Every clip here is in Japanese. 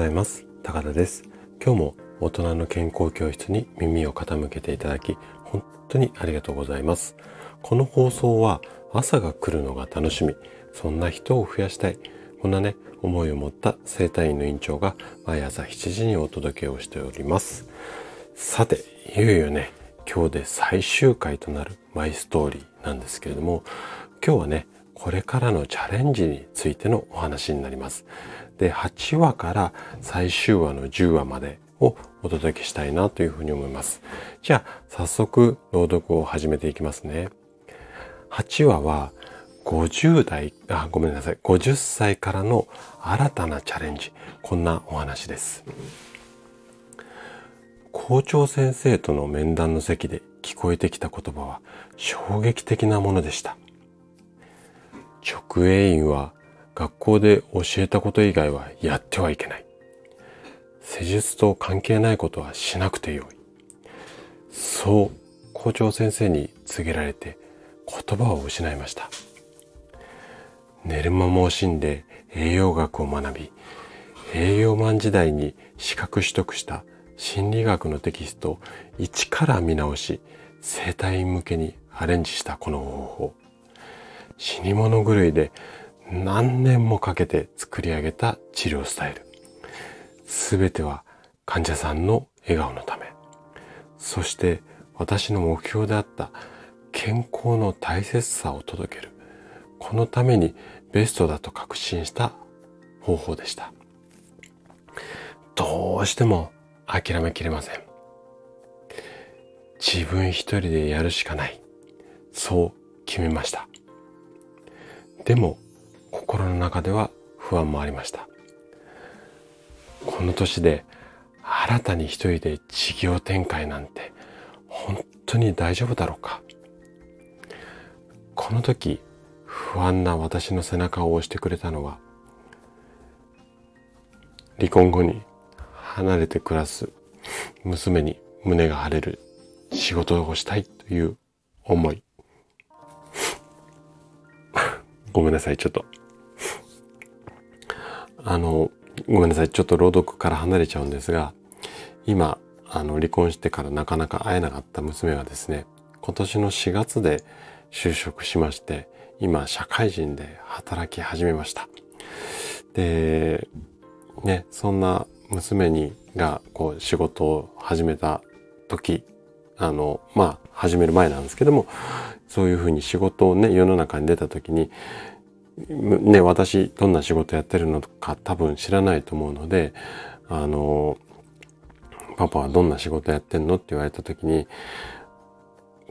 ざいます。高田です。今日も大人の健康教室に耳を傾けていただき本当にありがとうございます。この放送は朝が来るのが楽しみ。そんな人を増やしたい。こんなね思いを持った生体院の院長が毎朝7時にお届けをしております。さていよいよね今日で最終回となるマイストーリーなんですけれども今日はねこれからのチャレンジについてのお話になります。で、8話から最終話の10話までをお届けしたいなというふうに思います。じゃあ、早速朗読を始めていきますね。8話は50代、あ、ごめんなさい、50歳からの新たなチャレンジ。こんなお話です。校長先生との面談の席で聞こえてきた言葉は衝撃的なものでした。直営員は学校で教えたこと以外はやってはいけない。施術と関係ないことはしなくてよい。そう校長先生に告げられて言葉を失いました。寝る間も惜しんで栄養学を学び、栄養マン時代に資格取得した心理学のテキストを一から見直し、生体院向けにアレンジしたこの方法。死に物狂いで何年もかけて作り上げた治療スタイル。すべては患者さんの笑顔のため。そして私の目標であった健康の大切さを届ける。このためにベストだと確信した方法でした。どうしても諦めきれません。自分一人でやるしかない。そう決めました。でも心の中では不安もありました。この年で新たに一人で事業展開なんて本当に大丈夫だろうかこの時不安な私の背中を押してくれたのは離婚後に離れて暮らす娘に胸が張れる仕事をしたいという思い ごめんなさい、ちょっと。あの、ごめんなさい、ちょっと朗読から離れちゃうんですが、今、あの、離婚してからなかなか会えなかった娘はですね、今年の4月で就職しまして、今、社会人で働き始めました。で、ね、そんな娘にが、こう、仕事を始めた時、あの、まあ、始める前なんですけども、そういうふうに仕事をね、世の中に出た時に、ね、私どんな仕事やってるのか多分知らないと思うので、あの、パパはどんな仕事やってんのって言われた時に、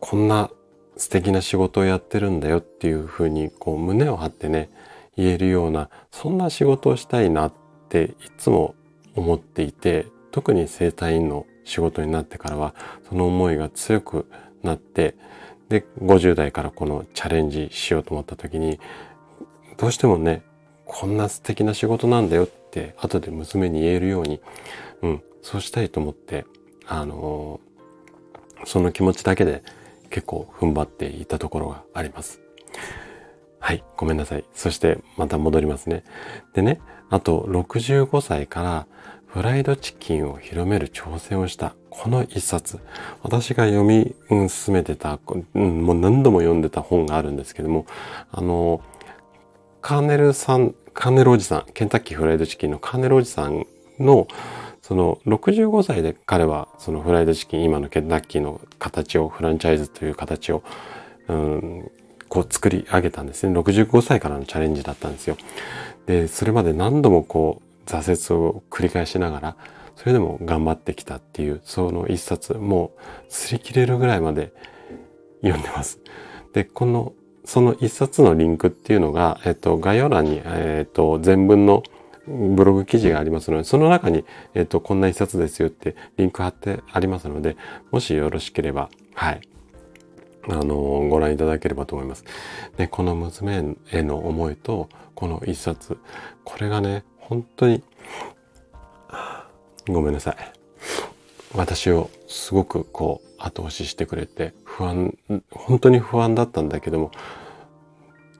こんな素敵な仕事をやってるんだよっていうふうに、こう胸を張ってね、言えるような、そんな仕事をしたいなっていつも思っていて、特に生体院の仕事になってからは、その思いが強くなって、で、50代からこのチャレンジしようと思った時に、どうしてもね、こんな素敵な仕事なんだよって後で娘に言えるように、うん、そうしたいと思って、あのー、その気持ちだけで結構踏ん張っていたところがあります。はい、ごめんなさい。そしてまた戻りますね。でね、あと65歳からフライドチキンを広める挑戦をしたこの一冊。私が読み進めてた、もう何度も読んでた本があるんですけども、あの、カーネルさん、カーネルおじさん、ケンタッキーフライドチキンのカーネルおじさんの、その65歳で彼はそのフライドチキン、今のケンタッキーの形を、フランチャイズという形を、うん、こう作り上げたんですね。65歳からのチャレンジだったんですよ。で、それまで何度もこう、挫折を繰り返しながら、それでも頑張ってきたっていう、その一冊、もう擦り切れるぐらいまで読んでます。で、この、その一冊のリンクっていうのが、えっと、概要欄に、えっと、全文のブログ記事がありますので、その中に、えっと、こんな一冊ですよってリンク貼ってありますので、もしよろしければ、はい、あの、ご覧いただければと思います。で、この娘への思いと、この一冊、これがね、本当に、ごめんなさい。私をすごくこう後押ししてくれて不安、本当に不安だったんだけども、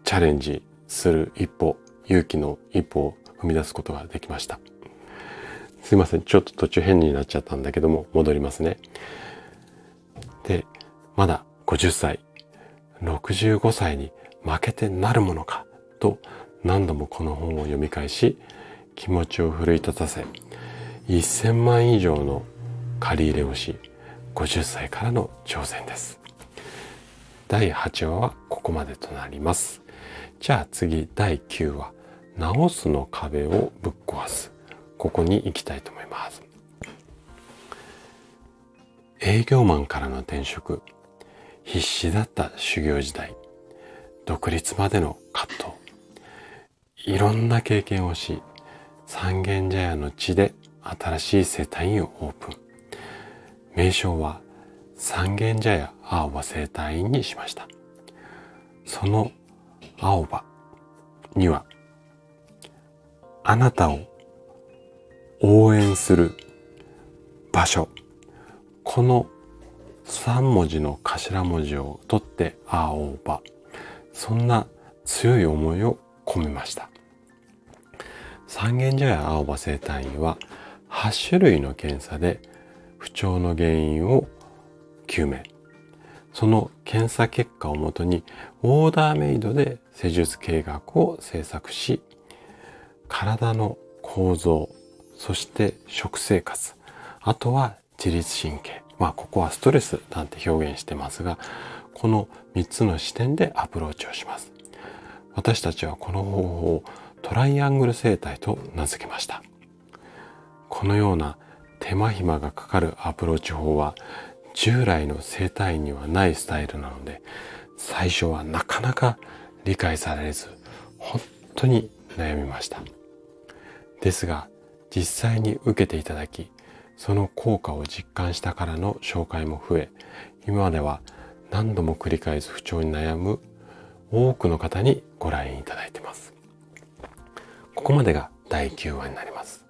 チャレンジする一歩、勇気の一歩を踏み出すことができました。すいません。ちょっと途中変になっちゃったんだけども、戻りますね。で、まだ50歳、65歳に負けてなるものかと何度もこの本を読み返し、気持ちを奮い立たせ、1000万以上の借り入れをし、50歳からの挑戦です。第8話はここまでとなります。じゃあ次第9話、直すの壁をぶっ壊す。ここに行きたいと思います。営業マンからの転職、必死だった修行時代、独立までの葛藤、いろんな経験をし、三軒茶屋の地で新しい生態院をオープン。名称は三軒茶屋青葉生態院にしました。その青葉には、あなたを応援する場所。この3文字の頭文字を取って青葉。そんな強い思いを込めました。三軒茶屋青葉生態院は8種類の検査で不調の原因を究明。その検査結果をもとにオーダーメイドで施術計画を制作し、体の構造、そして食生活、あとは自律神経。まあここはストレスなんて表現してますが、この3つの視点でアプローチをします。私たちはこの方法をトライアングル生態と名付けました。このような手間暇がかかるアプローチ法は従来の生態にはないスタイルなので最初はなかなか理解されず本当に悩みました。ですが実際に受けていただきその効果を実感したからの紹介も増え今までは何度も繰り返す不調に悩む多くの方にご来院いただいてます。ここまでが第9話になります。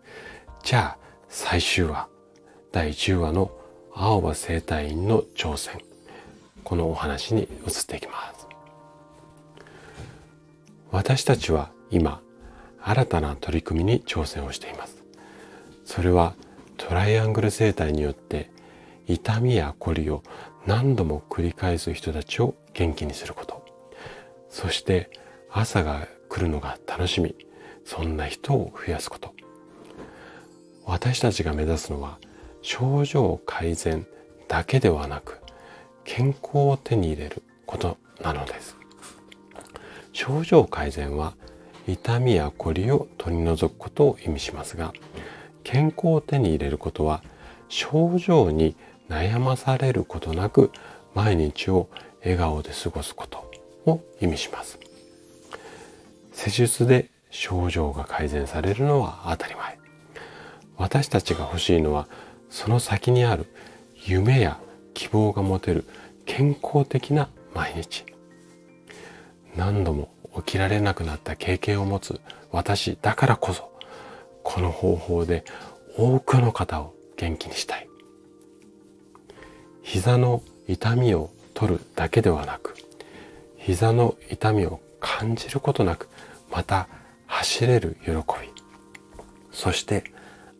じゃあ、最終話、第10話の青葉生態院の挑戦。このお話に移っていきます。私たちは今、新たな取り組みに挑戦をしています。それはトライアングル生態によって痛みやこりを何度も繰り返す人たちを元気にすること。そして朝が来るのが楽しみ。そんな人を増やすこと。私たちが目指すのは症状改善だけではなく健康を手に入れることなのです。症状改善は痛みやこりを取り除くことを意味しますが健康を手に入れることは症状に悩まされることなく毎日を笑顔で過ごすことを意味します。施術で症状が改善されるのは当たり前。私たちが欲しいのはその先にある夢や希望が持てる健康的な毎日。何度も起きられなくなった経験を持つ私だからこそこの方法で多くの方を元気にしたい。膝の痛みを取るだけではなく膝の痛みを感じることなくまた走れる喜びそして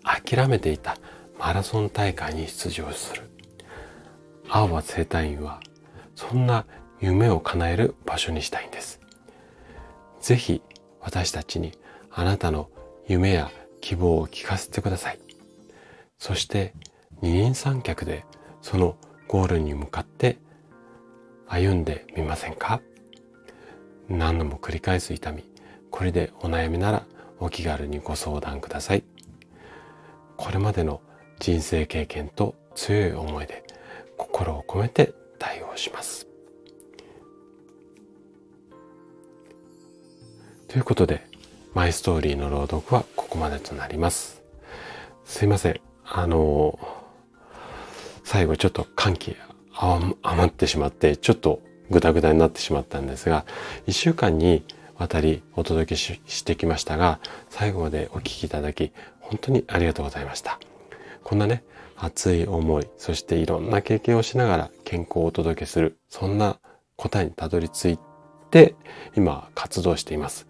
諦めていたマラソン大会に出場する。青葉生態院はそんな夢を叶える場所にしたいんです。ぜひ私たちにあなたの夢や希望を聞かせてください。そして二人三脚でそのゴールに向かって歩んでみませんか？何度も繰り返す痛み。これでお悩みならお気軽にご相談ください。これまでの人生経験と強い思いで心を込めて対応します。ということで、マイストーリーの朗読はここまでとなります。すいません。あの最後ちょっと歓喜余ってしまって、ちょっとグダグダになってしまったんですが、一週間に渡りお届けしてきましたが、最後までお聞きいただき、本当にありがとうございました。こんなね、熱い思い、そしていろんな経験をしながら健康をお届けする、そんな答えにたどり着いて、今活動しています。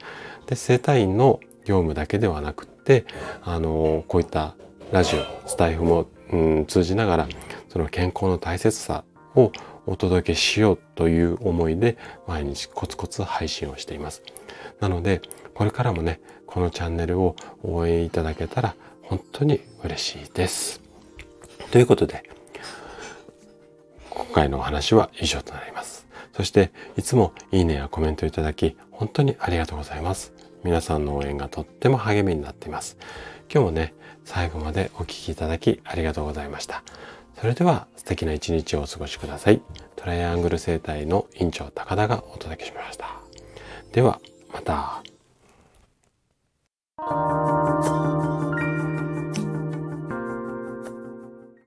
で、生体院の業務だけではなくって、あの、こういったラジオスタイフも、うん、通じながらその健康の大切さをお届けしようという思いで毎日コツコツ配信をしています。なのでこれからもねこのチャンネルを応援いただけたら本当に嬉しいです。ということで今回のお話は以上となります。そしていつもいいねやコメントいただき本当にありがとうございます。皆さんの応援がとっても励みになっています。今日もね、最後までお聴きいただきありがとうございました。それでは素敵な一日をお過ごしください。トライアングル生態の院長高田がお届けしました。では、また。